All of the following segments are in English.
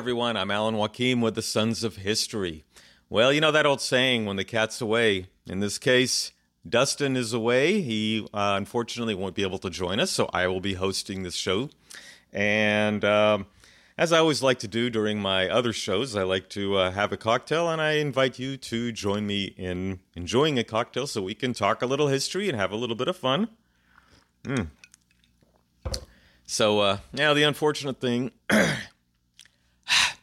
Everyone. I'm Alan Joaquim with the Sons of History. Well, you know that old saying, when the cat's away. In this case, Dustin is away. He uh, unfortunately won't be able to join us, so I will be hosting this show. And um, as I always like to do during my other shows, I like to uh, have a cocktail, and I invite you to join me in enjoying a cocktail so we can talk a little history and have a little bit of fun. Mm. So, uh, now the unfortunate thing,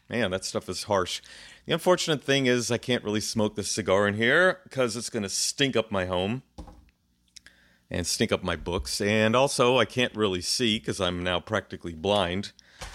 man, that stuff is harsh. The unfortunate thing is, I can't really smoke this cigar in here because it's going to stink up my home and stink up my books. And also, I can't really see because I'm now practically blind.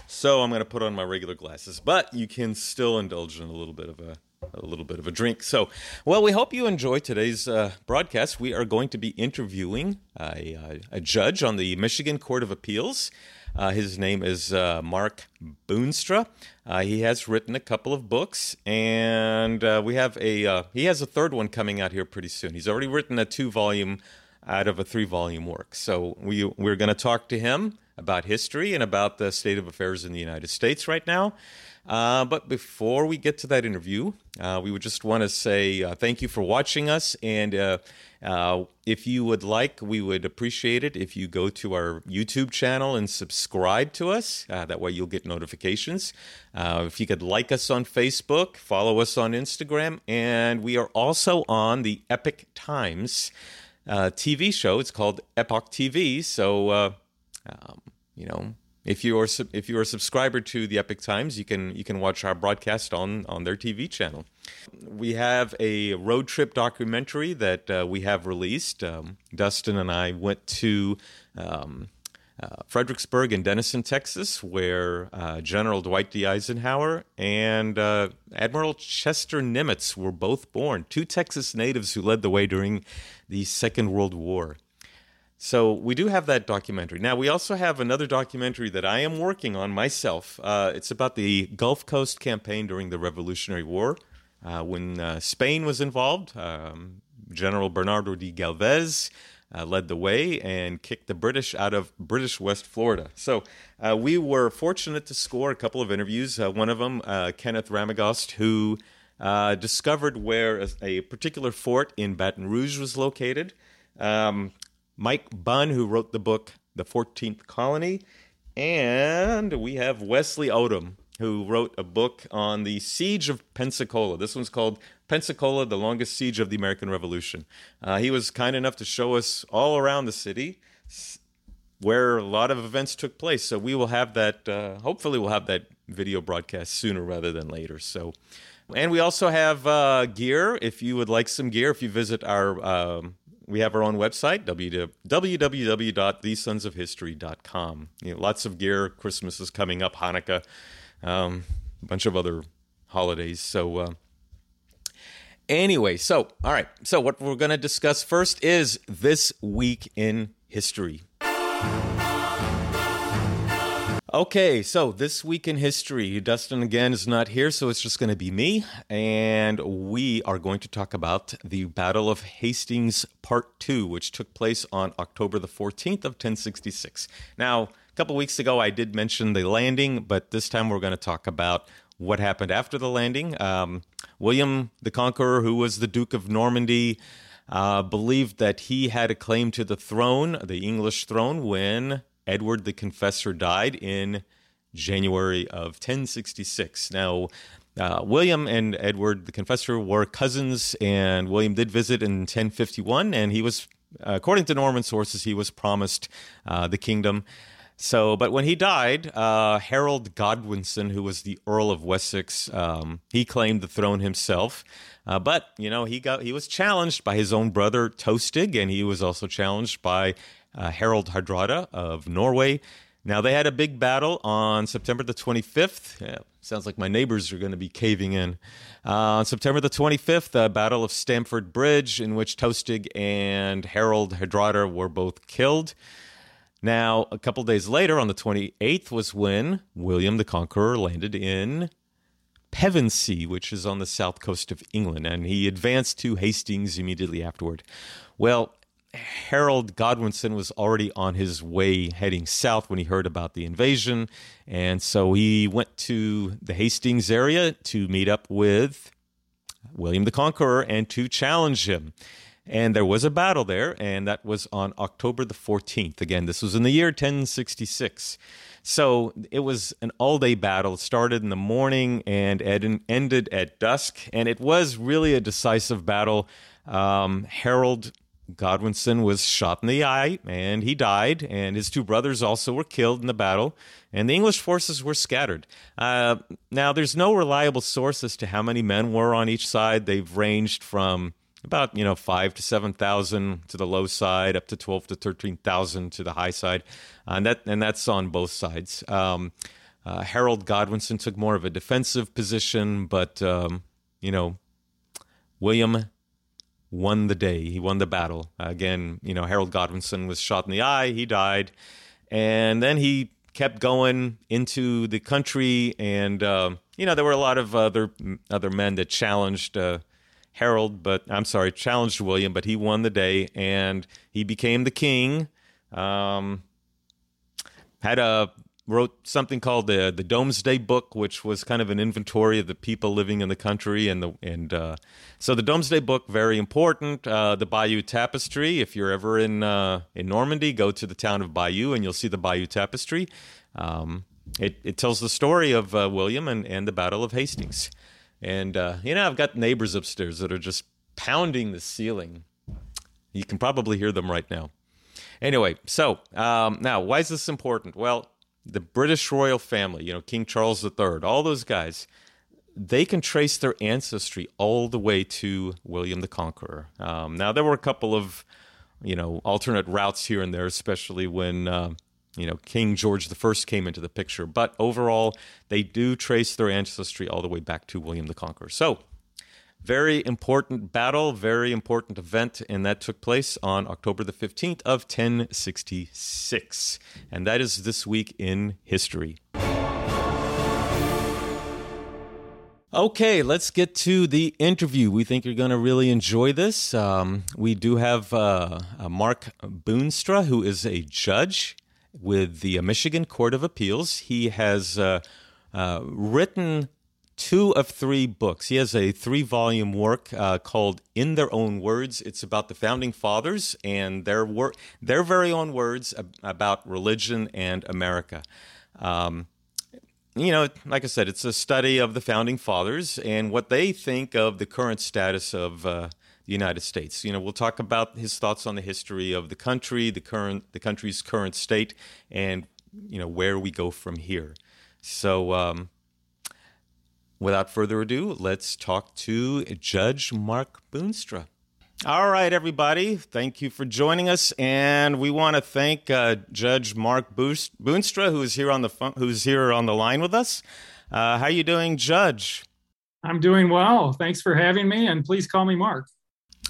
So I'm going to put on my regular glasses. But you can still indulge in a little bit of a a little bit of a drink. So, well, we hope you enjoy today's uh, broadcast. We are going to be interviewing a, a, judge on the Michigan Court of Appeals. Uh, his name is uh, Mark Boonstra. Uh, he has written a couple of books, and uh, we have a uh, he has a third one coming out here pretty soon. He's already written a two volume out of a three volume work. So we we're going to talk to him about history and about the state of affairs in the United States right now. Uh, but before we get to that interview, uh, we would just want to say uh, thank you for watching us. And uh, uh, if you would like, we would appreciate it if you go to our YouTube channel and subscribe to us. Uh, that way you'll get notifications. if you could like us on Facebook, follow us on Instagram. And we are also on the Epoch Times TV show. It's called Epoch TV. So, um, you know, if you are if you are a subscriber to the Epoch Times, you can you can watch our broadcast on on their TV channel. We have a road trip documentary that uh, we have released. Um, Dustin and I went to. Um, uh, Fredericksburg and Denison, Texas, where uh, General Dwight D. Eisenhower and uh, Admiral Chester Nimitz were both born, two Texas natives who led the way during the Second World War. So we do have that documentary. Now we also have another documentary that I am working on myself. Uh, it's about the Gulf Coast campaign during the Revolutionary War, uh, when uh, Spain was involved. Um, General Bernardo de Galvez uh, led the way and kicked the British out of British West Florida. So uh, we were fortunate to score a couple of interviews. Uh, one of them, Kenneth Ramagost, who discovered where a, a, particular fort in Baton Rouge was located. Um, Mike Bunn, who wrote the book The 14th Colony. And we have Wesley Odom, who wrote a book on the siege of Pensacola. This one's called Pensacola, the longest siege of the American Revolution. Uh, he was kind enough to show us all around the city where a lot of events took place. So we will have that, uh, hopefully, we'll have that video broadcast sooner rather than later. So, and we also have uh, gear. If you would like some gear, if you visit our um, we have our own website, www.thesonsofhistory.com. You know, lots of gear. Christmas is coming up, Hanukkah, um, a bunch of other holidays. So, uh, anyway, so, all right. So, what we're going to discuss first is this week in history. Okay, so this week in history, Dustin again is not here, so it's just going to be me, and we are going to talk about the Battle of Hastings Part 2, which took place on October the 14th of 1066. Now, a couple weeks ago, I did mention the landing, but this time we're going to talk about what happened after the landing. Um, William the Conqueror, who was the Duke of Normandy, uh, believed that he had a claim to the throne, the English throne, when Edward the Confessor died in January of 1066. Now, uh, William and Edward the Confessor were cousins, and William did visit in 1051, and he was, according to Norman sources, he was promised uh, the kingdom. So, but when he died, uh, Harold Godwinson, who was the Earl of Wessex, um, he claimed the throne himself. Uh, but you know, he got he was challenged by his own brother Tostig, and he was also challenged by uh, Harald Hardrada of Norway. Now, they had a big battle on September the 25th. Yeah, sounds like my neighbors are going to be caving in. Uh, on September the 25th, the Battle of Stamford Bridge, in which Tostig and Harald Hardrada were both killed. Now, a couple days later, on the 28th, was when William the Conqueror landed in Pevensey, which is on the south coast of England, and he advanced to Hastings immediately afterward. Well, Harold Godwinson was already on his way heading south when he heard about the invasion. And so he went to the Hastings area to meet up with William the Conqueror and to challenge him. And there was a battle there, and that was on October the 14th. Again, this was in the year 1066. So it was an all day battle. It started in the morning and ended at dusk. And it was really a decisive battle. Um, Harold Godwinson was shot in the eye and he died, and his two brothers also were killed in the battle, and the English forces were scattered. Uh, now, there's no reliable source as to how many men were on each side. They've ranged from about you know five to seven thousand to the low side, up to twelve to thirteen thousand to the high side, and that and that's on both sides. Um, uh, Harold Godwinson took more of a defensive position, but um, you know William won the day. He won the battle. again, you know, Harold Godwinson was shot in the eye. He died. And then he kept going into the country. And, uh, you know, there were a lot of other, other men that challenged uh, Harold, but I'm sorry, challenged William, but he won the day and he became the king. Um, had a wrote something called the the Domesday Book, which was kind of an inventory of the people living in the country, and the and uh, so the Domesday Book very important. Uh, the Bayeux Tapestry. If you're ever in uh, in Normandy, go to the town of Bayeux, and you'll see the Bayeux Tapestry. Um, it it tells the story of uh, William and and the Battle of Hastings. And uh, you know, I've got neighbors upstairs that are just pounding the ceiling. You can probably hear them right now. Anyway, so um, now why is this important? Well, the British royal family, you know, King Charles III, all those guys, they can trace their ancestry all the way to William the Conqueror. Um, now, there were a couple of, you know, alternate routes here and there, especially when, uh, you know, King George I came into the picture. But overall, they do trace their ancestry all the way back to William the Conqueror. So, very important battle, very important event, and that took place on October the 15th of 1066. And that is this week in history. Okay, let's get to the interview. We think you're going to really enjoy this. Um, we do have uh, Mark Boonstra, who is a judge with the Michigan Court of Appeals. He has uh, uh, written two of three books. He has a three volume work uh, called In Their Own Words. It's about the founding fathers and their work, their very own words ab- about religion and America. Um, you know, like I said, it's a study of the founding fathers and what they think of the current status of uh, the United States. You know, we'll talk about his thoughts on the history of the country, the current, the country's current state, and you know where we go from here. So, um, without further ado, let's talk to Judge Mark Boonstra. All right, everybody. Thank you for joining us, and we want to thank uh, Judge Mark Boonstra, who is here on the phone, who's here on the line with us. Uh, how you doing, Judge? I'm doing well. Thanks for having me, and please call me Mark.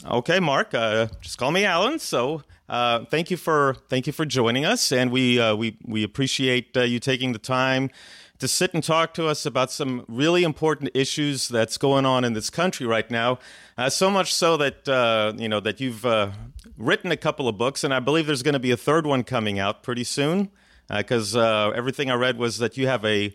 Okay, Mark. Uh, just call me Alan. So, uh, thank you for thank you for joining us, and we uh, we we appreciate uh, you taking the time to sit and talk to us about some really important issues that's going on in this country right now. Uh, so much so that uh, you know that you've uh, written a couple of books, and I believe there's going to be a third one coming out pretty soon. Because uh, uh, everything I read was that you have a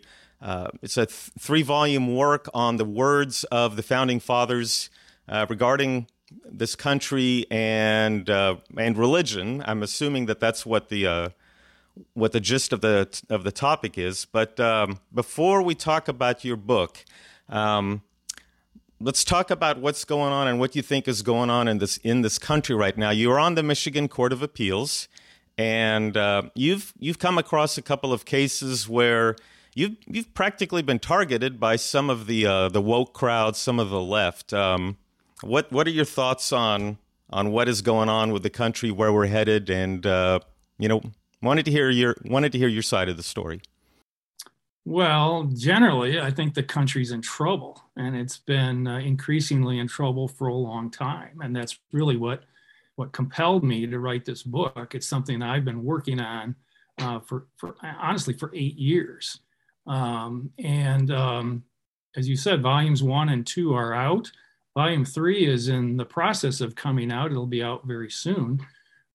it's a th- three volume work on the words of the founding fathers regarding this country and and religion. I'm assuming that that's what the what the gist of the of the topic is. But um, before we talk about your book, um, let's talk about what's going on and what you think is going on in this in this country right now. You're on the Michigan Court of Appeals, and uh, you've you've come across a couple of cases where you've you've practically been targeted by some of the uh, the woke crowd, some of the left. Um, what what are your thoughts on on what is going on with the country, where we're headed, and uh, you know Wanted to hear your wanted to hear your side of the story. Well, generally, I think the country's in trouble, and it's been uh, increasingly in trouble for a long time, and that's really what what compelled me to write this book. It's something I've been working on uh, for for honestly for eight years, um, and um, as you said, volumes one and two are out. Volume three is in the process of coming out. It'll be out very soon.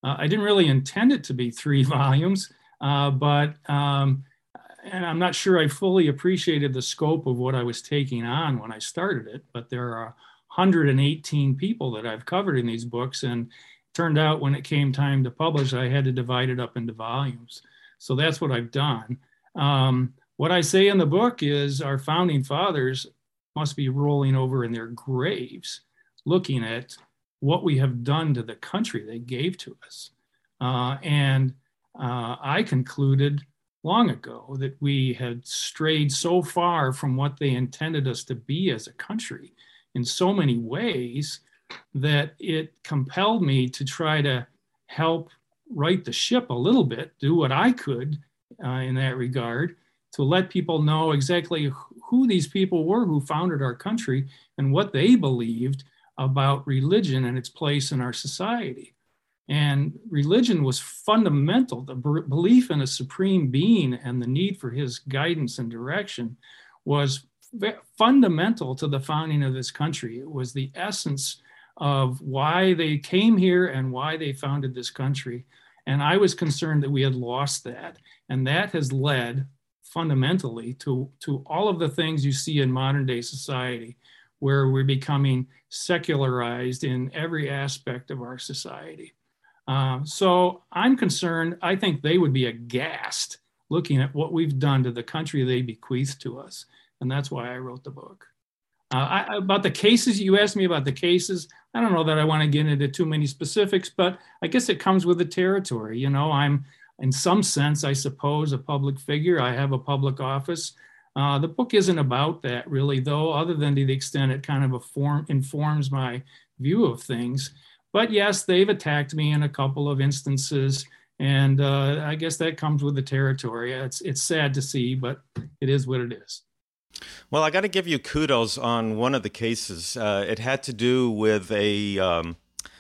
Uh, I didn't really intend it to be three volumes, uh, but um, and I'm not sure I fully appreciated the scope of what I was taking on when I started it. But there are 118 people that I've covered in these books, and turned out when it came time to publish, I had to divide it up into volumes. So that's what I've done. Um, what I say in the book is our founding fathers must be rolling over in their graves looking at what we have done to the country they gave to us. Uh, and uh, I concluded long ago that we had strayed so far from what they intended us to be as a country in so many ways that it compelled me to try to help right the ship a little bit, do what I could uh, in that regard to let people know exactly who these people were who founded our country and what they believed about religion and its place in our society. And religion was fundamental. The belief in a supreme being and the need for his guidance and direction was fundamental to the founding of this country. It was the essence of why they came here and why they founded this country. And I was concerned that we had lost that. And that has led fundamentally to, to all of the things you see in modern day society, where we're becoming secularized in every aspect of our society. Uh, so I'm concerned, I think they would be aghast looking at what we've done to the country they bequeathed to us. And that's why I wrote the book. Uh, I, about the cases, you asked me about the cases. I don't know that I want to get into too many specifics, but I guess it comes with the territory. You know, I'm in some sense, I suppose, a public figure. I have a public office. Uh, the book isn't about that really, though, other than to the extent it kind of form, informs my view of things. But yes, they've attacked me in a couple of instances, and uh, I guess that comes with the territory. It's it's sad to see, but it is what it is. Well, I got to give you kudos on one of the cases. Uh, it had to do with a um,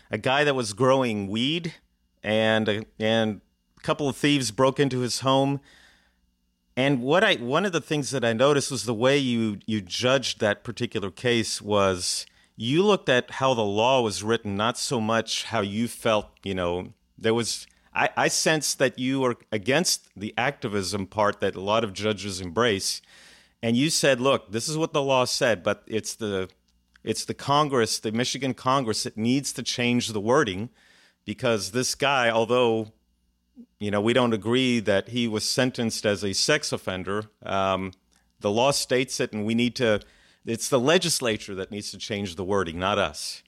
a guy that was growing weed, and and a couple of thieves broke into his home and what I one of the things that I noticed was the way you you judged that particular case was you looked at how the law was written, not so much how you felt. You know, there was I, I sensed that you were against the activism part that a lot of judges embrace, and you said, "Look, this is what the law said, but it's the it's the Congress, the Michigan Congress, that needs to change the wording." Because this guy, although you know, we don't agree that he was sentenced as a sex offender. Um, the law states it, and we need to. It's the legislature that needs to change the wording, not us.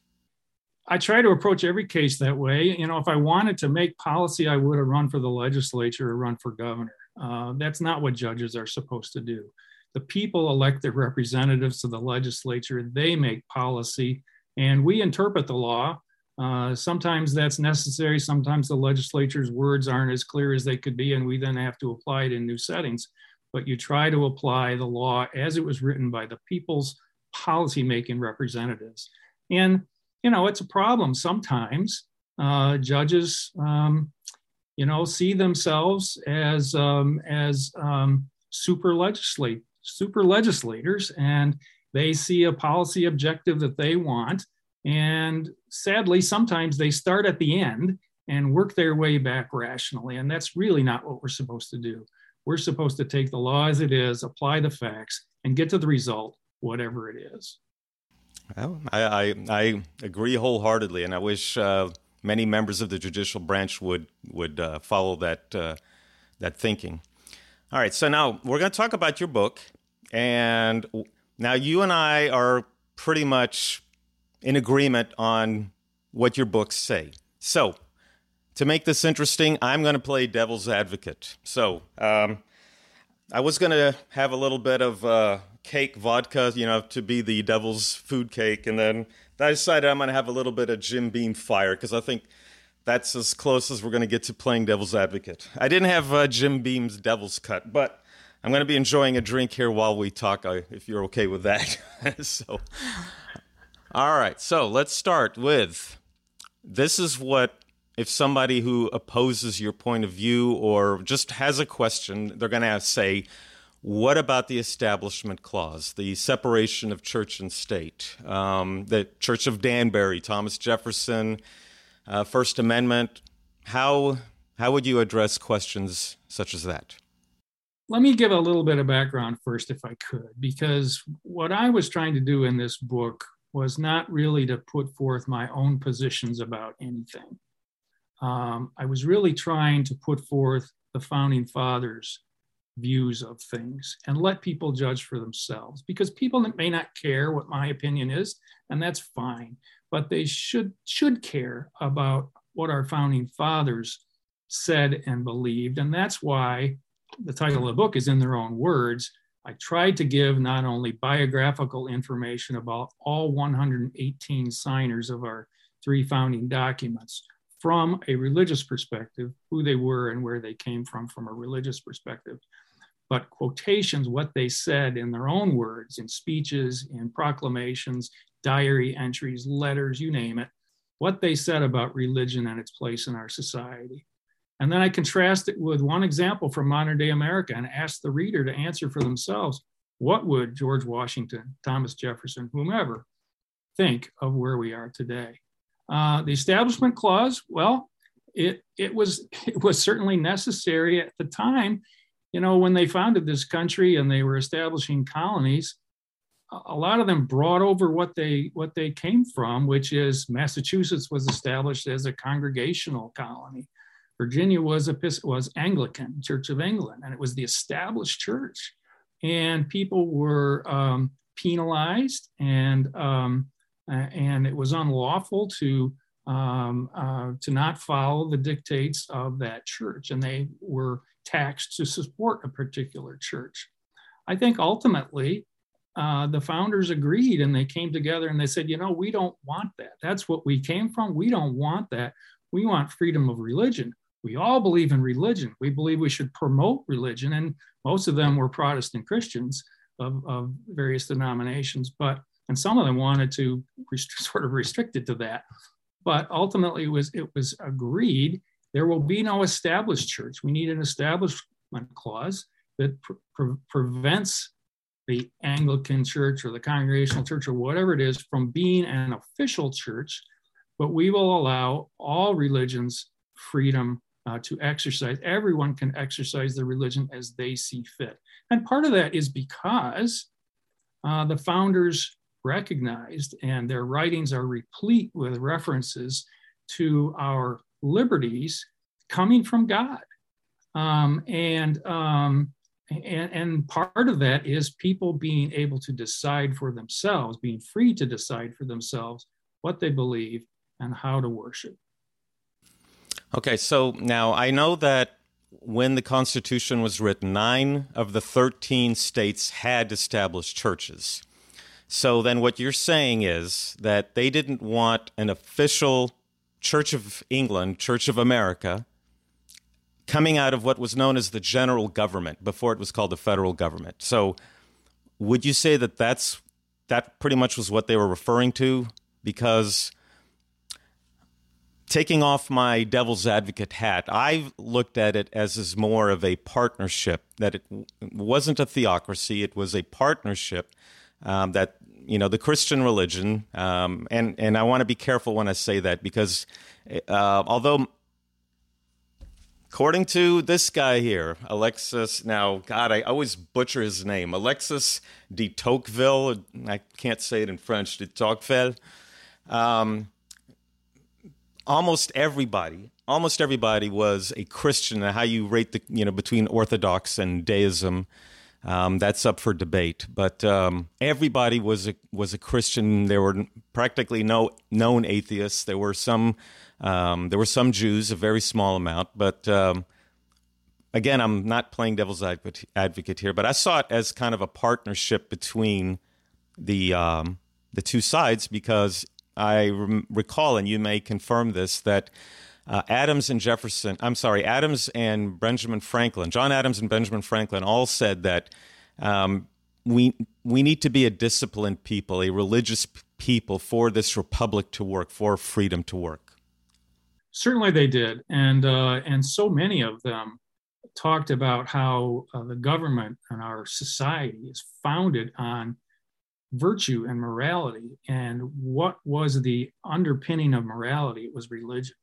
I try to approach every case that way. You know, if I wanted to make policy, I would have run for the legislature or run for governor. Uh, that's not what judges are supposed to do. The people elect their representatives to the legislature. They make policy, and we interpret the law uh, sometimes that's necessary. Sometimes the legislature's words aren't as clear as they could be, and we then have to apply it in new settings. But you try to apply the law as it was written by the people's policymaking representatives. And, you know, it's a problem sometimes. Uh, judges, um, you know, see themselves as, um, as um, super legislate, super legislators, and they see a policy objective that they want and sadly, sometimes they start at the end and work their way back rationally. And that's really not what we're supposed to do. We're supposed to take the law as it is, apply the facts, and get to the result, whatever it is. Well, I, I, I agree wholeheartedly, and I wish uh, many members of the judicial branch would would uh, follow that uh, that thinking. All right, so now we're going to talk about your book, and now you and I are pretty much in agreement on what your books say. So, to make this interesting, I'm going to play devil's advocate. So, um, I was going to have a little bit of uh, cake vodka, you know, to be the devil's food cake, and then I decided I'm going to have a little bit of Jim Beam fire because I think that's as close as we're going to get to playing devil's advocate. I didn't have uh, Jim Beam's devil's cut, but I'm going to be enjoying a drink here while we talk, uh, if you're okay with that. so, all right, so let's start with this is what if somebody who opposes your point of view or just has a question, they're going to say, what about the Establishment Clause, the separation of church and state, um, the Church of Danbury, Thomas Jefferson, uh, First Amendment? how how would you address questions such as that? Let me give a little bit of background first, if I could, because what I was trying to do in this book was not really to put forth my own positions about anything. Um, I was really trying to put forth the founding fathers' views of things and let people judge for themselves because people may not care what my opinion is, and that's fine, but they should should care about what our founding fathers said and believed. And that's why the title of the book is in their own words. I tried to give not only biographical information about all 118 signers of our three founding documents from a religious perspective, who they were and where they came from from a religious perspective, but quotations, what they said in their own words, in speeches, in proclamations, diary entries, letters, you name it, what they said about religion and its place in our society. And then I contrast it with one example from modern day America and ask the reader to answer for themselves what would George Washington, Thomas Jefferson, whomever think of where we are today? Uh, the Establishment Clause, well, it, it, was, it was certainly necessary at the time. You know, when they founded this country and they were establishing colonies, a lot of them brought over what they what they came from, which is Massachusetts was established as a congregational colony. Virginia was was Anglican Church of England, and it was the established church, and people were um, penalized, and um, and it was unlawful to um, uh, to not follow the dictates of that church, and they were taxed to support a particular church. I think ultimately uh, the founders agreed and they came together and they said, you know, we don't want that. That's what we came from. We don't want that. We want freedom of religion. We all believe in religion. We believe we should promote religion. And most of them were Protestant Christians of, of various denominations, but and some of them wanted to rest- sort of restrict it to that. But ultimately, it was it was agreed there will be no established church. We need an establishment clause that pre- pre- prevents the Anglican church or the Congregational church or whatever it is from being an official church, but we will allow all religions freedom uh, to exercise. Everyone can exercise their religion as they see fit. And part of that is because uh, the founders recognized, and their writings are replete with references to our liberties coming from God. Um, and um, and, and part of that is people being able to decide for themselves, being free to decide for themselves what they believe and how to worship. Okay, so now I know that when the Constitution was written, nine of the 13 states had established churches. So then what you're saying is that they didn't want an official Church of England, Church of America, coming out of what was known as the general government before it was called the federal government. So, would you say that that's that pretty much was what they were referring to? Because taking off my devil's advocate hat, I've looked at it as is more of a partnership. That it wasn't a theocracy; it was a partnership. Um, that you know the Christian religion, um, and and I want to be careful when I say that because uh, although According to this guy here, Alexis, now, God, I always butcher his name. Alexis de Tocqueville. I can't say it in French. De Tocqueville. Um, almost everybody, almost everybody was a Christian. How you rate the, you know, between Orthodox and Deism, um, that's up for debate. But um, everybody was a was a Christian. There were practically no known atheists. There were some um, there were some Jews, a very small amount, but um, again, I'm not playing devil's advocate here, but I saw it as kind of a partnership between the um, the two sides because I recall, and you may confirm this, that uh, Adams and Jefferson, I'm sorry, Adams and Benjamin Franklin, John Adams and Benjamin Franklin all said that um, we we need to be a disciplined people, a religious people for this republic to work, for freedom to work. Certainly, they did, and uh, and so many of them talked about how uh, the government and our society is founded on virtue and morality, and what was the underpinning of morality? It was religion,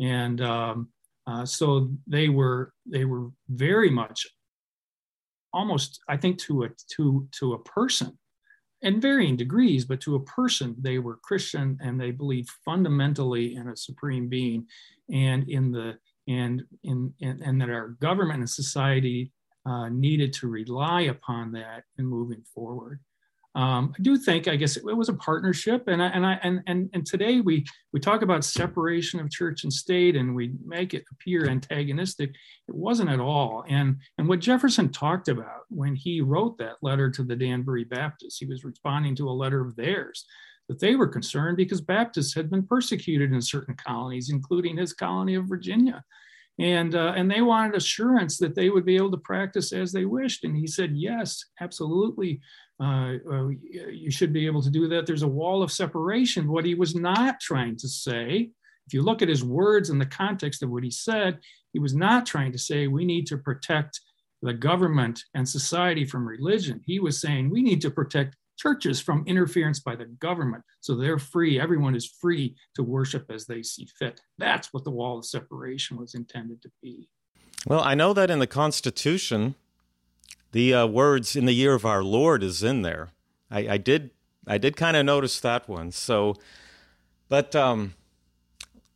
and um, Uh, so they were they were very much almost I think to a to to a person in varying degrees, but to a person, they were Christian and they believed fundamentally in a supreme being and in the and in, in and that our government and society uh, needed to rely upon that in moving forward. Um, I do think, I guess, it, was a partnership, and I, and I and and and today we we talk about separation of church and state, and we make it appear antagonistic. It wasn't at all. And and what Jefferson talked about when he wrote that letter to the Danbury Baptists, he was responding to a letter of theirs that they were concerned because Baptists had been persecuted in certain colonies, including his colony of Virginia and uh, and they wanted assurance that they would be able to practice as they wished and he said yes absolutely uh, uh, you should be able to do that there's a wall of separation what he was not trying to say if you look at his words in the context of what he said he was not trying to say we need to protect the government and society from religion he was saying we need to protect churches from interference by the government. So they're free, everyone is free to worship as they see fit. That's what the wall of separation was intended to be. Well, I know that in the Constitution, the uh, words "in the year of our Lord" is in there. I, I did, I did kind of notice that one. So, but um,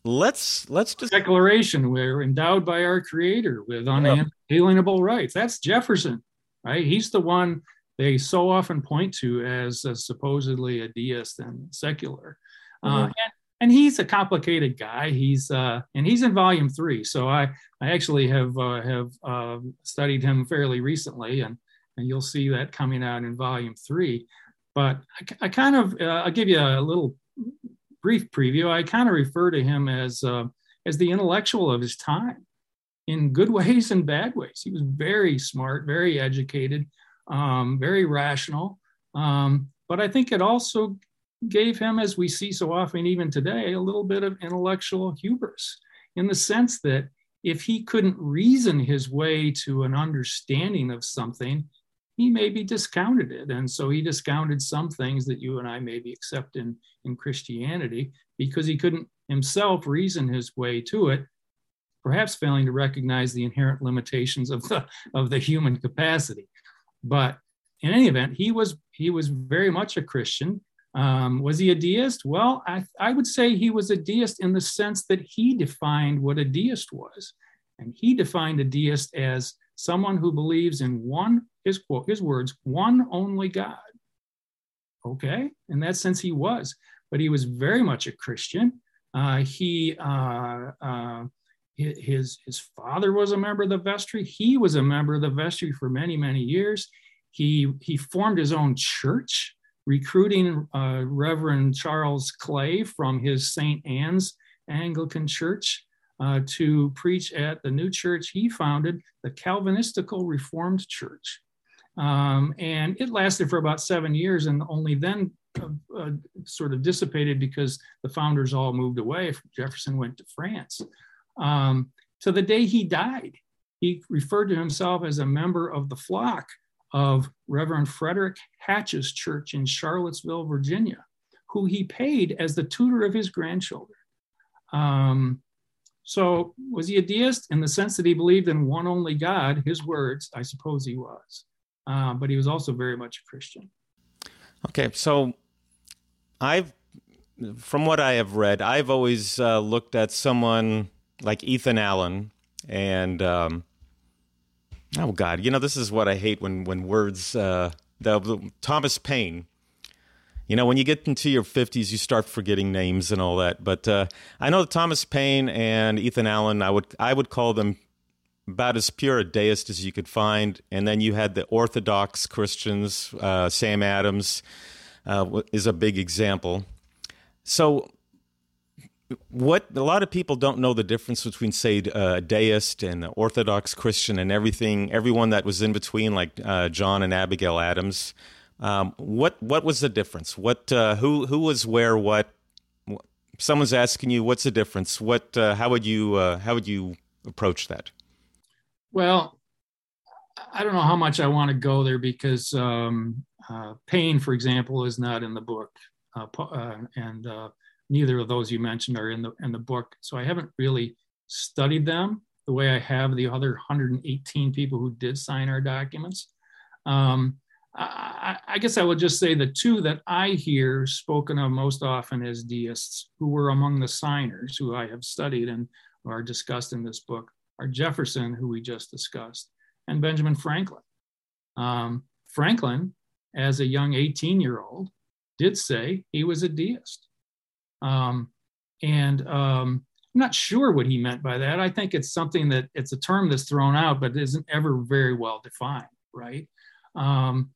let's let's just declaration we're endowed by our Creator with unalienable rights. That's Jefferson, right? He's the one they so often point to as a supposedly a deist and secular. Uh, mm-hmm. Uh, and, and, he's a complicated guy. He's uh, and he's in volume three. So I I actually have uh, have uh, studied him fairly recently, and and you'll see that coming out in volume three. But I, I kind of uh, I'll give you a little brief preview. I kind of refer to him as uh, as the intellectual of his time in good ways and bad ways. He was very smart, very educated, um, very rational. Um, but I think it also gave him, as we see so often even today, a little bit of intellectual hubris in the sense that if he couldn't reason his way to an understanding of something, he maybe discounted it. And so he discounted some things that you and I maybe accept in, in Christianity because he couldn't himself reason his way to it, perhaps failing to recognize the inherent limitations of the, of the human capacity. But in any event, he was he was very much a Christian. Um, was he a deist? Well, I, I would say he was a deist in the sense that he defined what a deist was, and he defined a deist as someone who believes in one his quote his words one only God. Okay, in that sense, he was, but he was very much a Christian. Uh, he uh, uh, his his father was a member of the vestry he was a member of the vestry for many many years he he formed his own church recruiting uh, reverend charles clay from his st anne's anglican church uh, to preach at the new church he founded the calvinistical reformed church um, and it lasted for about seven years and only then uh, uh sort of dissipated because the founders all moved away jefferson went to france um, to the day he died. He referred to himself as a member of the flock of Reverend Frederick Hatch's church in Charlottesville, Virginia, who he paid as the tutor of his grandchildren. Um, so, was he a deist in the sense that he believed in one only God? His words, I suppose he was. Uh, but he was also very much a Christian. Okay, so I've, from what I have read, I've always uh, looked at someone like Ethan Allen and um, oh god, you know this is what I hate when when words uh, the, Thomas Paine. You know, when you get into your 50s, you start forgetting names and all that. But uh, I know that Thomas Paine and Ethan Allen, I would I would call them about as pure a deist as you could find. And then you had the Orthodox Christians. Uh, Sam Adams uh, is a big example. So what a lot of people don't know the difference between say uh, a deist and an orthodox christian and everything everyone that was in between like uh, john and abigail adams. Um, what what was the difference? What uh, who who was where what? Someone's asking you what's the difference? What uh, how would you uh, how would you approach that? Well i don't know how much i want to go there because um, uh, Paine for example is not in the book and neither of those you mentioned are in the in the book. So I haven't really studied them the way I have the other 118 people who did sign our documents. Um, I, I, guess I would just say the two that I hear spoken of most often as deists, who were among the signers, who I have studied and are discussed in this book, are Jefferson, who we just discussed, and Benjamin Franklin. Um, Franklin, as a young 18 year old, did say he was a deist. Um, and um, I'm not sure what he meant by that. I think it's something that it's a term that's thrown out, but isn't ever very well defined, right? Um,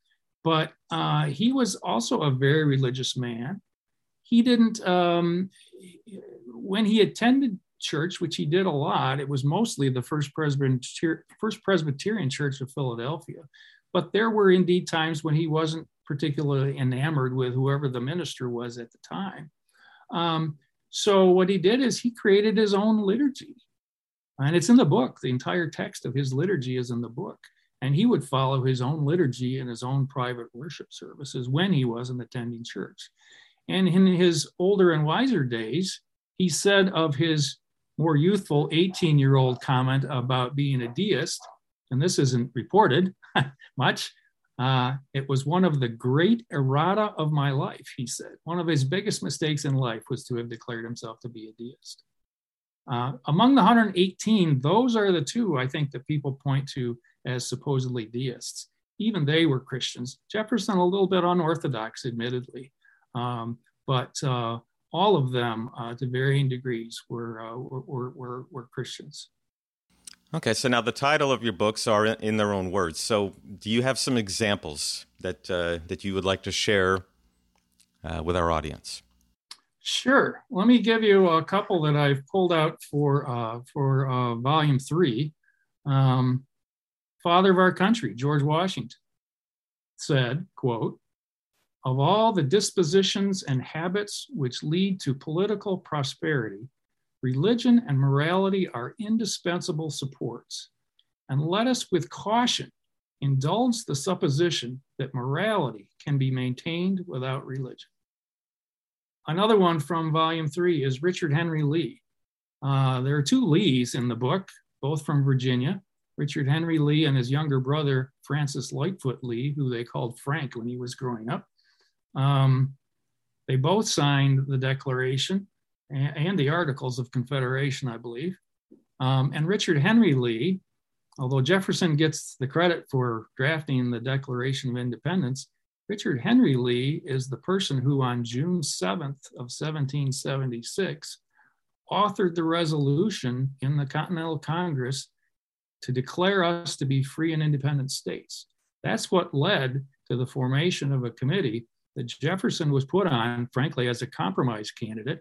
but uh, he was also a very religious man. He didn't, um, when he attended church, which he did a lot, it was mostly the First Presbyterian, First Presbyterian Church of Philadelphia. But there were indeed times when he wasn't particularly enamored with whoever the minister was at the time. Um, so what he did is he created his own liturgy. And it's in the book. The entire text of his liturgy is in the book. And he would follow his own liturgy and his own private worship services when he wasn't attending church. And in his older and wiser days, he said of his more youthful 18 year old comment about being a deist, and this isn't reported much, uh, it was one of the great errata of my life, he said. One of his biggest mistakes in life was to have declared himself to be a deist. Uh, among the 118, those are the two I think that people point to as supposedly deists. Even they were Christians. Jefferson, a little bit unorthodox, admittedly, um, but uh, all of them, uh, to varying degrees, were, uh, were, were, were Christians. Okay, so now the title of your books are in their own words. So, do you have some examples that uh, that you would like to share uh, with our audience? Sure. Let me give you a couple that I've pulled out for uh, for uh, Volume Three. Um, Father of our country, George Washington, said, "quote Of all the dispositions and habits which lead to political prosperity." Religion and morality are indispensable supports. And let us with caution indulge the supposition that morality can be maintained without religion. Another one from volume three is Richard Henry Lee. Uh, there are two Lees in the book, both from Virginia. Richard Henry Lee and his younger brother, Francis Lightfoot Lee, who they called Frank when he was growing up. Um, they both signed the Declaration and, the Articles of Confederation, I believe. Um, and Richard Henry Lee, although Jefferson gets the credit for drafting the Declaration of Independence, Richard Henry Lee is the person who, on June 7th of 1776, authored the resolution in the Continental Congress to declare us to be free and independent states. That's what led to the formation of a committee that Jefferson was put on, frankly, as a compromise candidate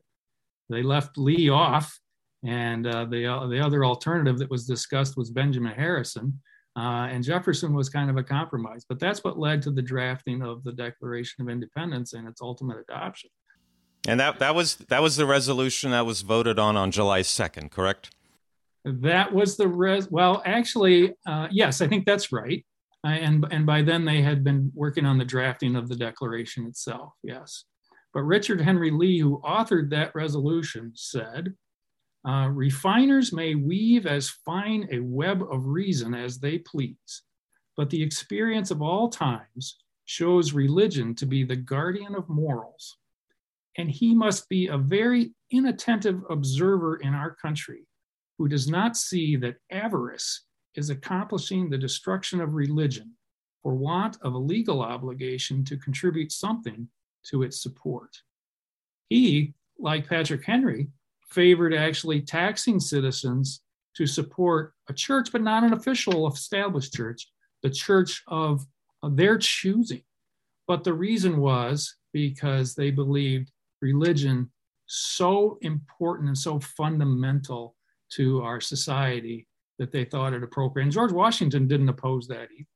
they left Lee off, and uh, the, uh, the other alternative that was discussed was Benjamin Harrison. Uh, and Jefferson was kind of a compromise, but that's what led to the drafting of the Declaration of Independence and its ultimate adoption. And that, that was that was the resolution that was voted on on July second, correct? That was the res. Well, actually, uh, yes, I think that's right. Uh, and and by then they had been working on the drafting of the Declaration itself. Yes. But Richard Henry Lee, who authored that resolution, said, uh, refiners may weave as fine a web of reason as they please, but the experience of all times shows religion to be the guardian of morals. And he must be a very inattentive observer in our country who does not see that avarice is accomplishing the destruction of religion for want of a legal obligation to contribute something to its support. He, like Patrick Henry, favored actually taxing citizens to support a church, but not an official established church, the church of, their choosing. But the reason was because they believed religion so important and so fundamental to our society that they thought it appropriate. And George Washington didn't oppose that either.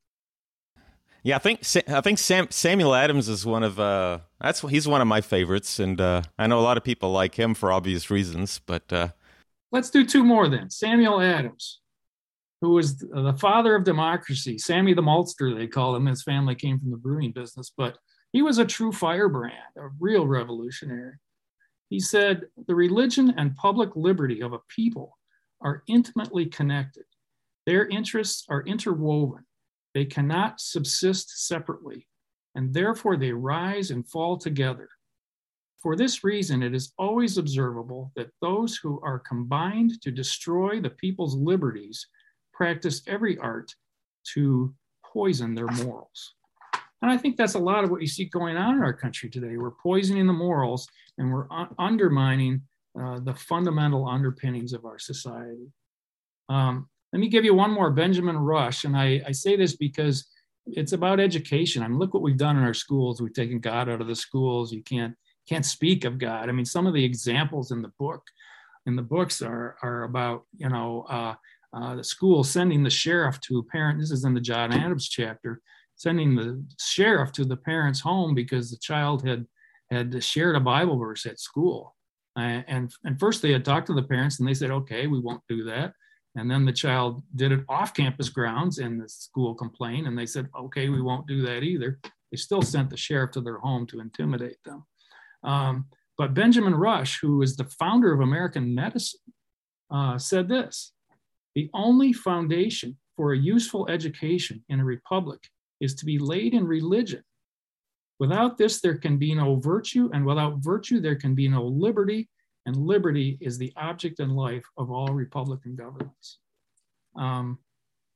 Yeah, I think I think Sam, Samuel Adams is one of uh, that's he's one of my favorites, and uh, I know a lot of people like him for obvious reasons. But uh, let's do two more then. Samuel Adams, who was the father of democracy, Sammy the Maltster, they call him. His family came from the brewing business, but he was a true firebrand, a real revolutionary. He said, "The religion and public liberty of a people are intimately connected. Their interests are interwoven. They cannot subsist separately, and therefore they rise and fall together. For this reason, it is always observable that those who are combined to destroy the people's liberties practice every art to poison their morals. And I think that's a lot of what you see going on in our country today. We're poisoning the morals and we're un- undermining uh, the fundamental underpinnings of our society. Um, let me give you one more Benjamin Rush. And I, I say this because it's about education. I mean, look what we've done in our schools. We've taken God out of the schools. You can't can't speak of God. I mean, some of the examples in the book, in the books are are about you know uh, uh, the school sending the sheriff to a parent. This is in the John Adams chapter, sending the sheriff to the parent's home because the child had had shared a Bible verse at school. And and first they had talked to the parents and they said, okay, we won't do that. And then the child did it off campus grounds and the school complained and they said, okay, we won't do that either. They still sent the sheriff to their home to intimidate them. Um, but Benjamin Rush, who is the founder of American medicine, uh, said this The only foundation for a useful education in a republic is to be laid in religion. Without this, there can be no virtue, and without virtue, there can be no liberty, and liberty is the object and life of all Republican governments. Um,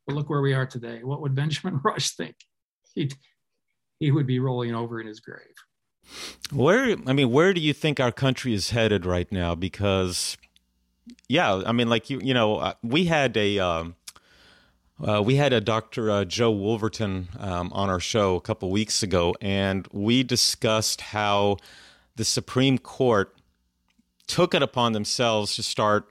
but look where we are today. What would Benjamin Rush think? He'd, he would be rolling over in his grave. Where, I mean, where do you think our country is headed right now? Because, yeah, I mean, like you, you know, uh, we had a, um, uh, we had a Dr. Uh, Joe Wolverton um, on our show a couple weeks ago, and we discussed how the Supreme Court took it upon themselves to start,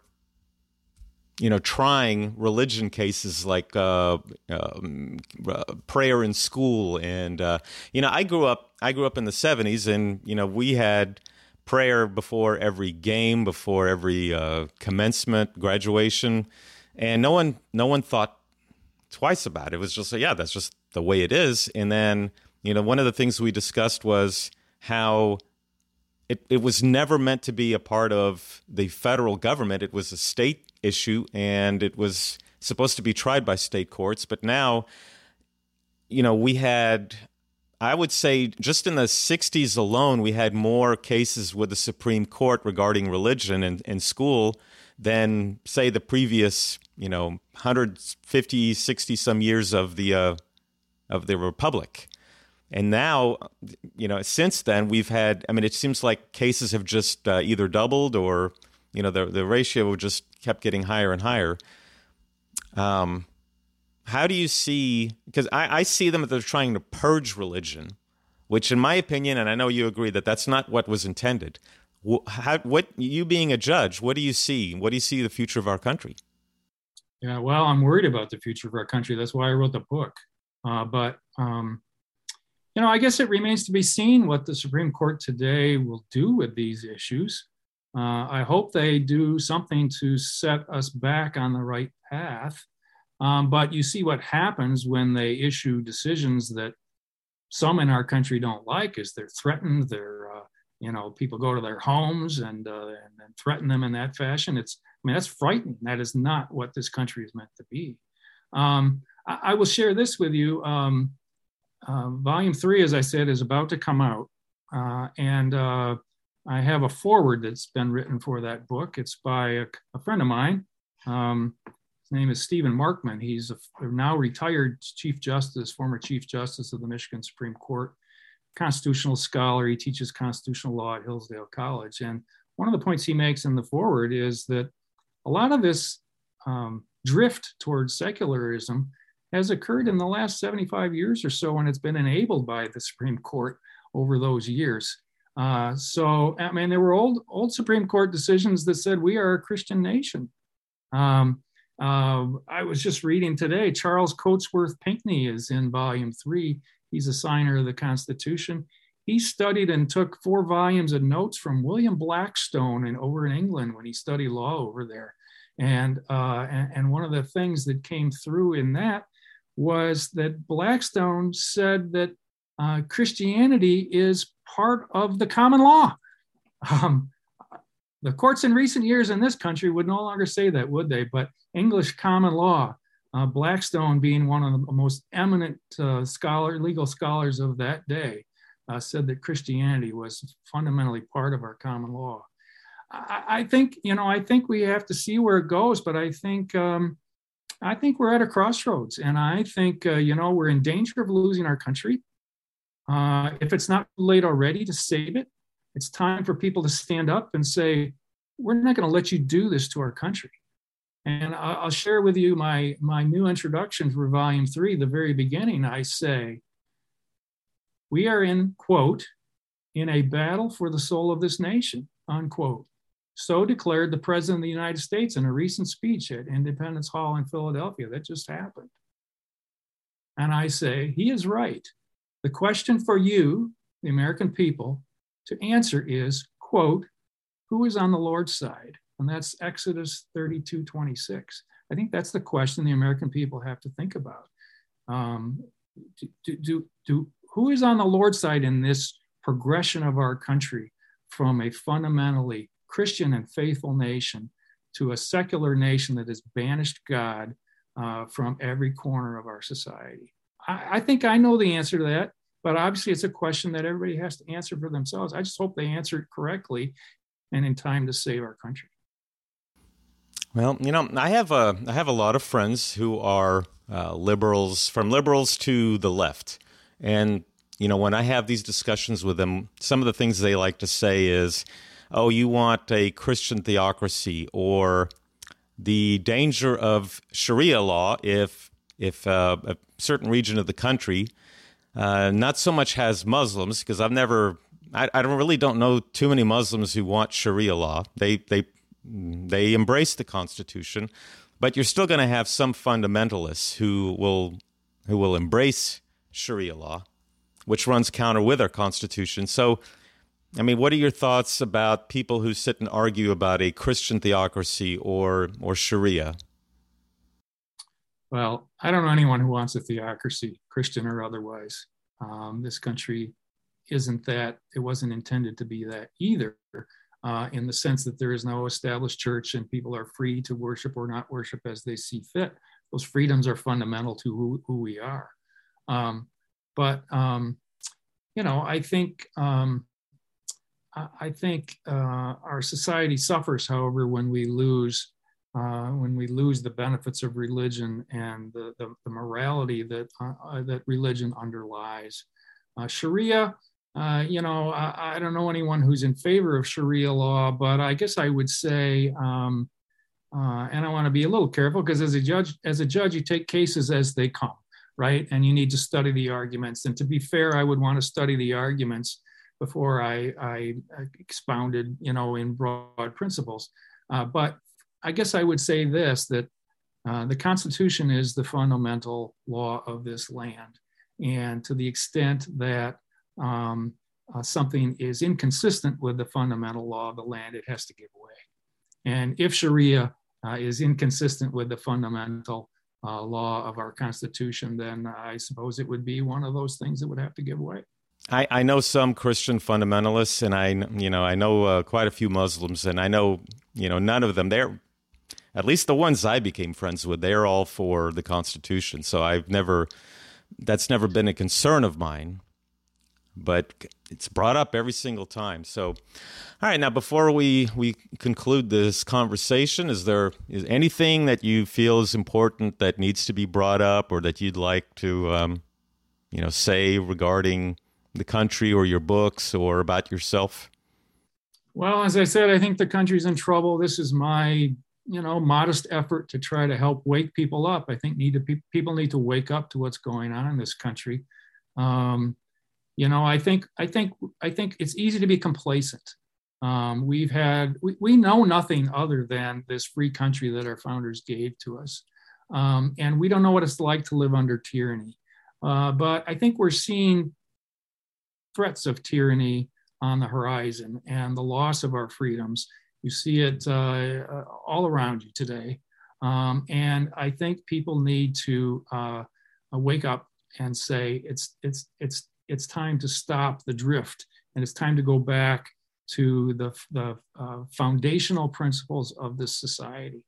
you know, trying religion cases like uh, um, uh, prayer in school, and uh, you know, I grew up, I grew up in the '70s, and you know, we had prayer before every game, before every uh, commencement, graduation, and no one, no one thought twice about it. It was just, yeah, that's just the way it is. And then, you know, one of the things we discussed was how it, it was never meant to be a part of the federal government. It was a state issue and it was supposed to be tried by state courts. But now, you know, we had, I would say, just in the 60s alone, we had more cases with the Supreme Court regarding religion in, in school than, say, the previous you know 150 60 some years of the uh, of the republic and now you know since then we've had i mean it seems like cases have just uh, either doubled or you know the the ratio just kept getting higher and higher um how do you see because I, I see them that they're trying to purge religion which in my opinion and i know you agree that that's not what was intended how, what you being a judge what do you see what do you see the future of our country yeah, well, I'm worried about the future of our country. That's why I wrote the book. Uh, but, um, you know, I guess it remains to be seen what the Supreme Court today will do with these issues. Uh, I hope they do something to set us back on the right path. Um, but you see what happens when they issue decisions that some in our country don't like is they're threatened, they're, uh, you know, people go to their homes and, uh, and, and threaten them in that fashion. It's, I mean, that's frightening. That is not what this country is meant to be. Um, I, I, will share this with you. Um, uh, volume three, as I said, is about to come out. Uh, and uh, I have a foreword that's been written for that book. It's by a, a friend of mine. Um, his name is Stephen Markman. He's a, a now retired Chief Justice, former Chief Justice of the Michigan Supreme Court, constitutional scholar. He teaches constitutional law at Hillsdale College. And one of the points he makes in the foreword is that a lot of this um, drift towards secularism has occurred in the last 75 years or so, and it's been enabled by the Supreme Court over those years. Uh, so, I mean, there were old, old Supreme Court decisions that said we are a Christian nation. Um, uh, I was just reading today, Charles Cotesworth Pinckney is in volume three. He's a signer of the Constitution. He studied and took four volumes of notes from William Blackstone and over in England when he studied law over there. And, uh, and, and one of the things that came through in that was that Blackstone said that uh, Christianity is part of the common law. Um, the courts in recent years in this country would no longer say that, would they? But English common law, uh, Blackstone being one of the most eminent uh, scholar, legal scholars of that day, uh, said that Christianity was fundamentally part of our common law. I, I, think, you know, I think we have to see where it goes, but I think, um, I think we're at a crossroads, and I think, uh, you know, we're in danger of losing our country. Uh, if it's not late already to save it, it's time for people to stand up and say, we're not going to let you do this to our country. And I'll share with you my, my new introduction for volume three. The very beginning, I say, we are in, quote, in a battle for the soul of this nation, unquote. So declared the President of the United States in a recent speech at Independence Hall in Philadelphia. That just happened. And I say, he is right. The question for you, the American people, to answer is, quote, who is on the Lord's side? And that's Exodus 32 26. I think that's the question the American people have to think about. Um, do, do, do, who is on the Lord's side in this progression of our country from a fundamentally Christian and faithful nation to a secular nation that has banished God uh, from every corner of our society? I, I think I know the answer to that. But obviously, it's a question that everybody has to answer for themselves. I just hope they answer it correctly and in time to save our country. Well, you know, I have a I have a lot of friends who are uh, liberals, from liberals to the left, and you know, when I have these discussions with them, some of the things they like to say is, "Oh, you want a Christian theocracy," or the danger of Sharia law if if uh, a certain region of the country uh, not so much has Muslims because I've never, I, I don't really don't know too many Muslims who want Sharia law. They they they embrace the Constitution, but you're still going to have some fundamentalists who will who will embrace Sharia law, which runs counter with our Constitution. So, I mean, what are your thoughts about people who sit and argue about a Christian theocracy or or Sharia? Well, I don't know anyone who wants a theocracy, Christian or otherwise. Um, this country isn't that, it wasn't intended to be that either, uh, in the sense that there is no established church and people are free to worship or not worship as they see fit. Those freedoms are fundamental to who, who we are. Um, but, um, you know, I think, um, I think uh, our society suffers, however, when we lose uh, when we lose the benefits of religion and the, the, the morality that, uh, uh, that religion underlies. Uh, Sharia, uh, you know, I, I, don't know anyone who's in favor of Sharia law, but I guess I would say, um, and I want to be a little careful because as a judge, as a judge, you take cases as they come, right? And you need to study the arguments. And to be fair, I would want to study the arguments before I, I expounded, you know, in broad principles. Uh, but I guess I would say this that uh, the Constitution is the fundamental law of this land. And to the extent that um, uh, something is inconsistent with the fundamental law of the land, it has to give way. And if Sharia uh, is inconsistent with the fundamental uh, law of our Constitution, then I suppose it would be one of those things that would have to give way. I, I know some Christian fundamentalists, and I you know I know uh, quite a few Muslims, and I know you know none of them. They're at least the ones I became friends with, they're all for the Constitution. So I've never, that's never been a concern of mine, but it's brought up every single time. So, all right, now before we, we conclude this conversation, is there is anything that you feel is important that needs to be brought up or that you'd like to, um, you know, say regarding the country or your books or about yourself? Well, as I said, I think the country's in trouble. This is my you know modest effort to try to help wake people up. I think need to people need to wake up to what's going on in this country. Um, you know i think i think i think it's easy to be complacent. Um, we've had we, we know nothing other than this free country that our founders gave to us. Um, and we don't know what it's like to live under tyranny. Uh, but i think we're seeing threats of tyranny on the horizon and the loss of our freedoms you see it uh, uh, all around you today. Um, and I think people need to uh, wake up and say it's, it's, it's, it's time to stop the drift and it's time to go back to the, the uh, foundational principles of this society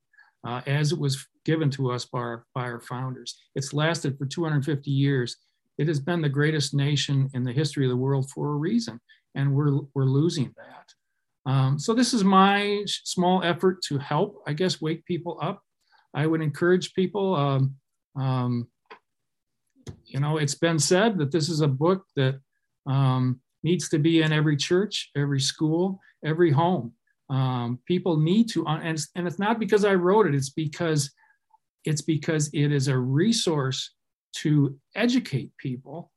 uh, as it was given to us by our, by our founders. It's lasted for 250 years. It has been the greatest nation in the history of the world for a reason, and we're, we're losing that. Um, so this is my small effort to help, I guess, wake people up. I would encourage people. Um, um, you know, it's been said that this is a book that um, needs to be in every church, every school, every home. Um, people need to, and, and it's not because I wrote it. It's because it's because it is a resource to educate people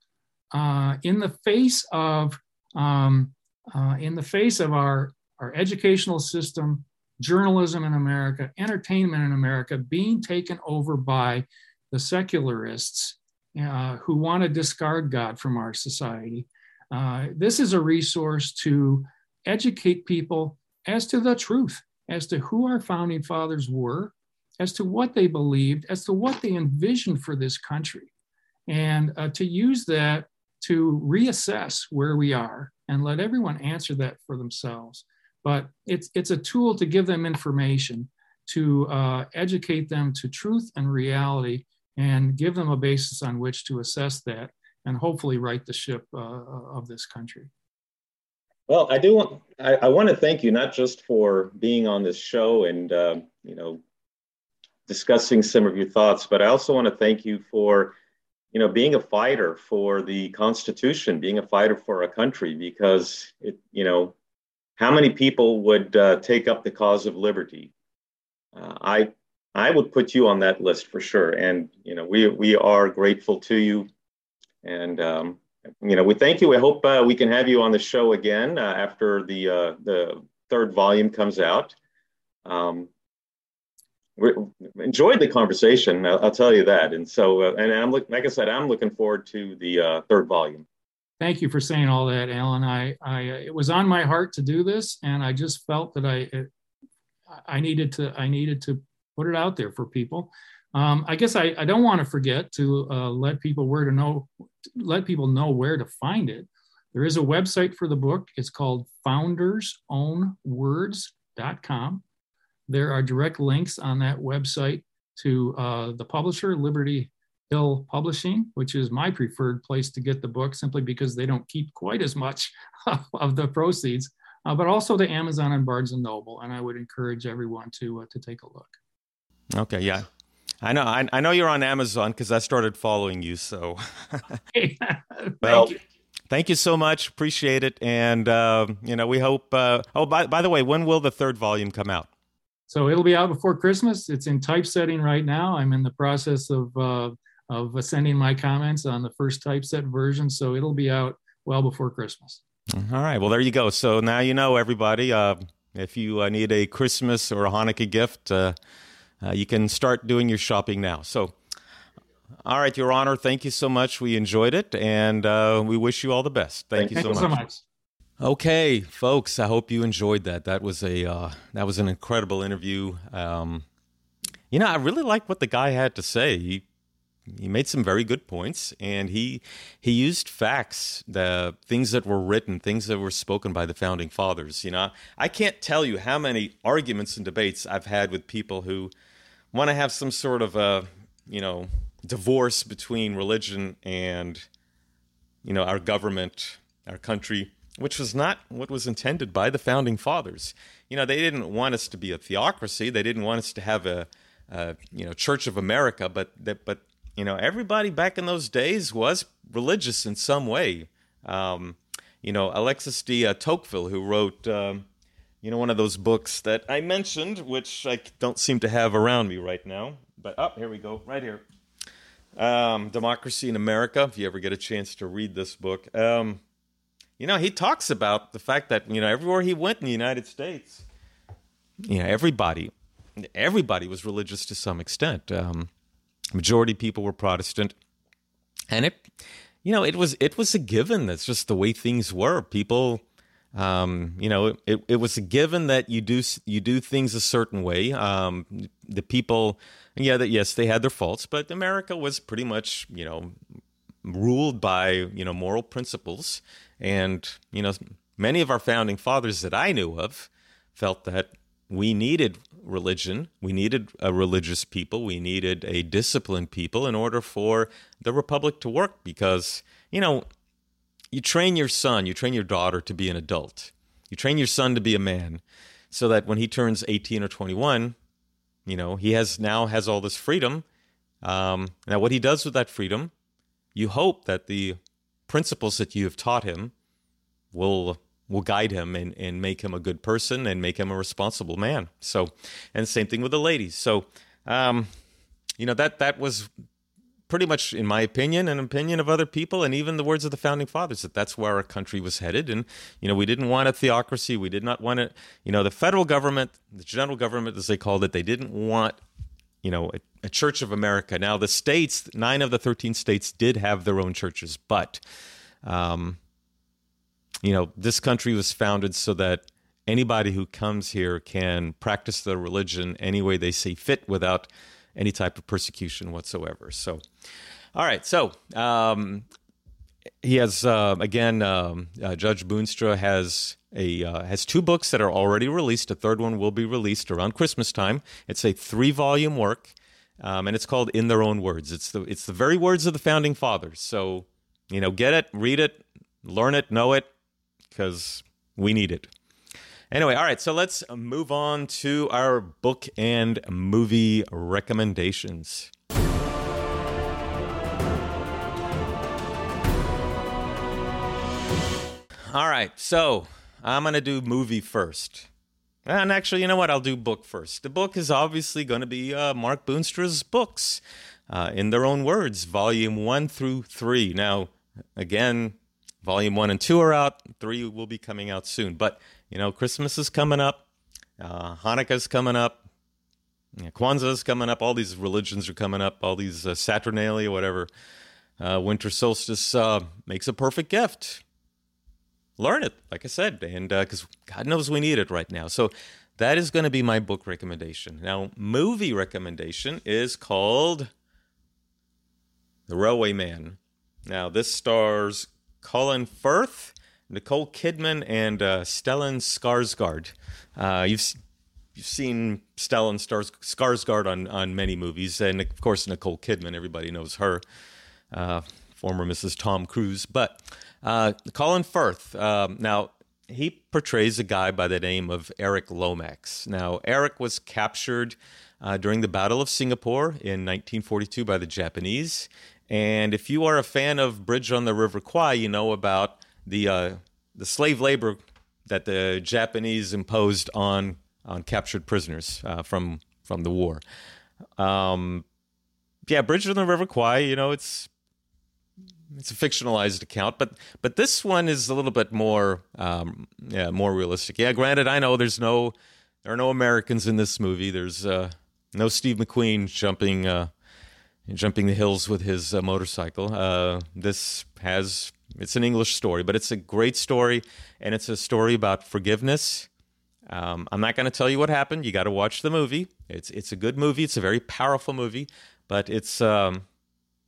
uh, in the face of um, uh, in the face of our our educational system, journalism in America, entertainment in America being taken over by the secularists uh, who want to discard God from our society. Uh, this is a resource to educate people as to the truth, as to who our founding fathers were, as to what they believed, as to what they envisioned for this country, and uh, to use that to reassess where we are and let everyone answer that for themselves. But it's it's a tool to give them information to uh, educate them to truth and reality and give them a basis on which to assess that and hopefully right the ship uh, of this country. Well i do want I, I, want to thank you not just for being on this show and uh, you know discussing some of your thoughts but i also want to thank you for you know being a fighter for the constitution being a fighter for our country because it you know how many people would uh, take up the cause of liberty? Uh, I I would put you on that list for sure, and you know we we are grateful to you, and um, you know we thank you. I hope uh, we can have you on the show again uh, after the uh, the third volume comes out. Um, enjoyed the conversation. I'll, I'll, tell you that, and so uh, and I'm look, like I said, I'm looking forward to the third volume thank you for saying all that, Alan. I, I, it was on my heart to do this, and I just felt that I, it, I needed to, I needed to put it out there for people. Um, I guess I, I don't want to forget to uh, let people where to know, let people know where to find it. There is a website for the book. It's called foundersownwords.com. There are direct links on that website to uh, the publisher, Liberty Hill Publishing, which is my preferred place to get the book simply because they don't keep quite as much of the proceeds, uh, but also to Amazon and Barnes and Noble. And I would encourage everyone to uh, to take a look. Okay, yeah. I know I, I know you're on Amazon because I started following you. So, well, you. thank you so much. Appreciate it. And uh, you know, we hope. Uh, oh, by by the way, when will the third volume come out? So it'll be out before Christmas. It's in typesetting right now. I'm in the process of uh, of sending my comments on the first typeset version. So it'll be out well before Christmas. All right. Well, there you go. So now you know, everybody. Uh, if you uh, need a Christmas or a Hanukkah gift, uh, uh you can start doing your shopping now. So, all right, Your Honor, thank you so much. We enjoyed it, and uh, we wish you all the best. Thank, thank you, so, much. so much. Okay, folks, I hope you enjoyed that. That was a uh, that was an incredible interview. Um, you know, I really like what the guy had to say. He he made some very good points and he he used facts the things that were written things that were spoken by the founding fathers you know i can't tell you how many arguments and debates i've had with people who want to have some sort of a you know divorce between religion and you know our government our country which was not what was intended by the founding fathers you know they didn't want us to be a theocracy they didn't want us to have a, a you know church of america but that but you know, everybody back in those days was religious in some way. Um, you know, Alexis de uh, Tocqueville, who wrote, um, you know, one of those books that I mentioned, which I don't seem to have around me right now. But oh, here we go, right here. Um, Democracy in America. If you ever get a chance to read this book, um, you know, he talks about the fact that you know everywhere he went in the United States, you know, everybody, everybody was religious to some extent. Um, Majority people were Protestant, and it, you know, it was it was a given. That's just the way things were. People, um, you know, it, it was a given that you do you do things a certain way. Um, the people, yeah, that yes, they had their faults, but America was pretty much, you know, ruled by you know moral principles, and you know, many of our founding fathers that I knew of felt that we needed religion, we needed a religious people, we needed a disciplined people in order for the republic to work because, you know, you train your son, you train your daughter to be an adult. You train your son to be a man so that when he turns 18 or 21, you know, he has now has all this freedom. Um, now, what he does with that freedom, you hope that the principles that you have taught him will will guide him and, and make him a good person and make him a responsible man. So, and same thing with the ladies. So, um, you know that that was pretty much, in my opinion, an opinion of other people, and even the words of the founding fathers that that's where our country was headed. And you know, we didn't want a theocracy. We did not want it. You know, the federal government, the general government, as they called it, they didn't want you know Church of America. Now, the states, nine of the thirteen states, did have their own churches, but um, you know, this country was founded so that anybody who comes here can practice their religion any way they see fit without any type of persecution whatsoever. So, all right. So, um, he has uh, again. Um, uh, Judge Boonstra has a uh, has two books that are already released. A third one will be released around Christmas time. It's a three volume work, um, and it's called "In Their Own Words." It's the it's the very words of the founding fathers. So you know, get it, read it, learn it, know it, because we need it. Anyway, all right, so let's move on to our book and movie recommendations. All right, so I'm going to do movie first. And actually, you know what? I'll do book first. The book is obviously going to be uh, Mark Boonstra's books, uh, in their own words, volume one through three. Now, again, volume one and two are out. Three will be coming out soon. But you know, Christmas is coming up, uh, Hanukkah's coming up, yeah, Kwanzaa's coming up. All these religions are coming up. All these uh, Saturnalia, whatever. Uh, winter solstice uh, makes a perfect gift. Learn it, like I said, and because uh, God knows we need it right now. So that is going to be my book recommendation. Now, movie recommendation is called The Railway Man. Now, this stars Colin Firth Nicole Kidman and uh, Stellan Skarsgård. Uh, you've you've seen Stellan Stars- Skarsgård on on many movies, and of course Nicole Kidman. Everybody knows her, uh, former Mrs. Tom Cruise. But uh, Colin Firth. Um, now he portrays a guy by the name of Eric Lomax. Now Eric was captured. Uh, during the Battle of Singapore in 1942 by the Japanese. And if you are a fan of Bridge on the River Kwai, you know about the uh, the slave labor that the Japanese imposed on on captured prisoners uh, from from the war. Um, yeah, Bridge on the River Kwai. You know, it's it's a fictionalized account, but but this one is a little bit more um, yeah more realistic. Yeah, granted, I know there's no there are no Americans in this movie. There's uh, no Steve McQueen jumping uh, jumping the hills with his uh, motorcycle. Uh, this has it's an English story, but it's a great story, and it's a story about forgiveness. Um, I'm not going to tell you what happened. You got to watch the movie. It's it's a good movie. It's a very powerful movie, but it's um,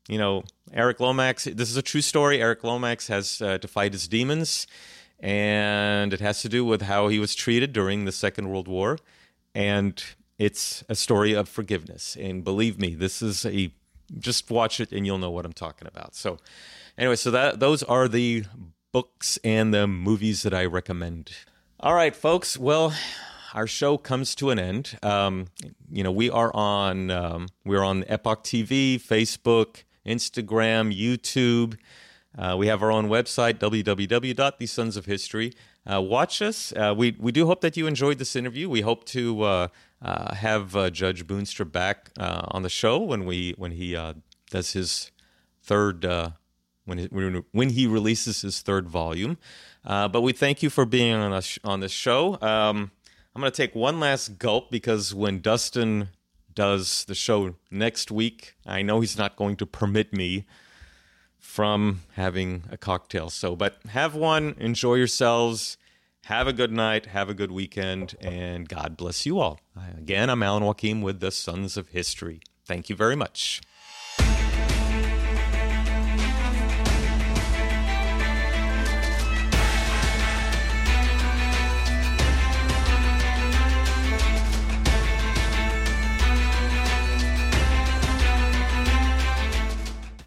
you know Eric Lomax. This is a true story. Eric Lomax has uh, to fight his demons, and it has to do with how he was treated during the Second World War, and it's a story of forgiveness. And believe me, this is a just watch it and you'll know what I'm talking about. So Anyway, so that those are the books and the movies that I recommend. All right, folks. Well, our show comes to an end. Um, you know, we are on um, we're on Epoch TV, Facebook, Instagram, YouTube. Uh, we have our own website, www.thesonsofhistory. Uh, watch us. Uh, we we do hope that you enjoyed this interview. We hope to uh, uh, have uh, Judge Boonstra back on the show when we when he does his third when he, when he releases his third volume. But we thank you for being on us on this show. Um, I'm going to take one last gulp because when Dustin does the show next week, I know he's not going to permit me from having a cocktail. So, but have one, enjoy yourselves. Have a good night, have a good weekend, and God bless you all. Again, I'm Alan Joaquim with the Sons of History. Thank you very much.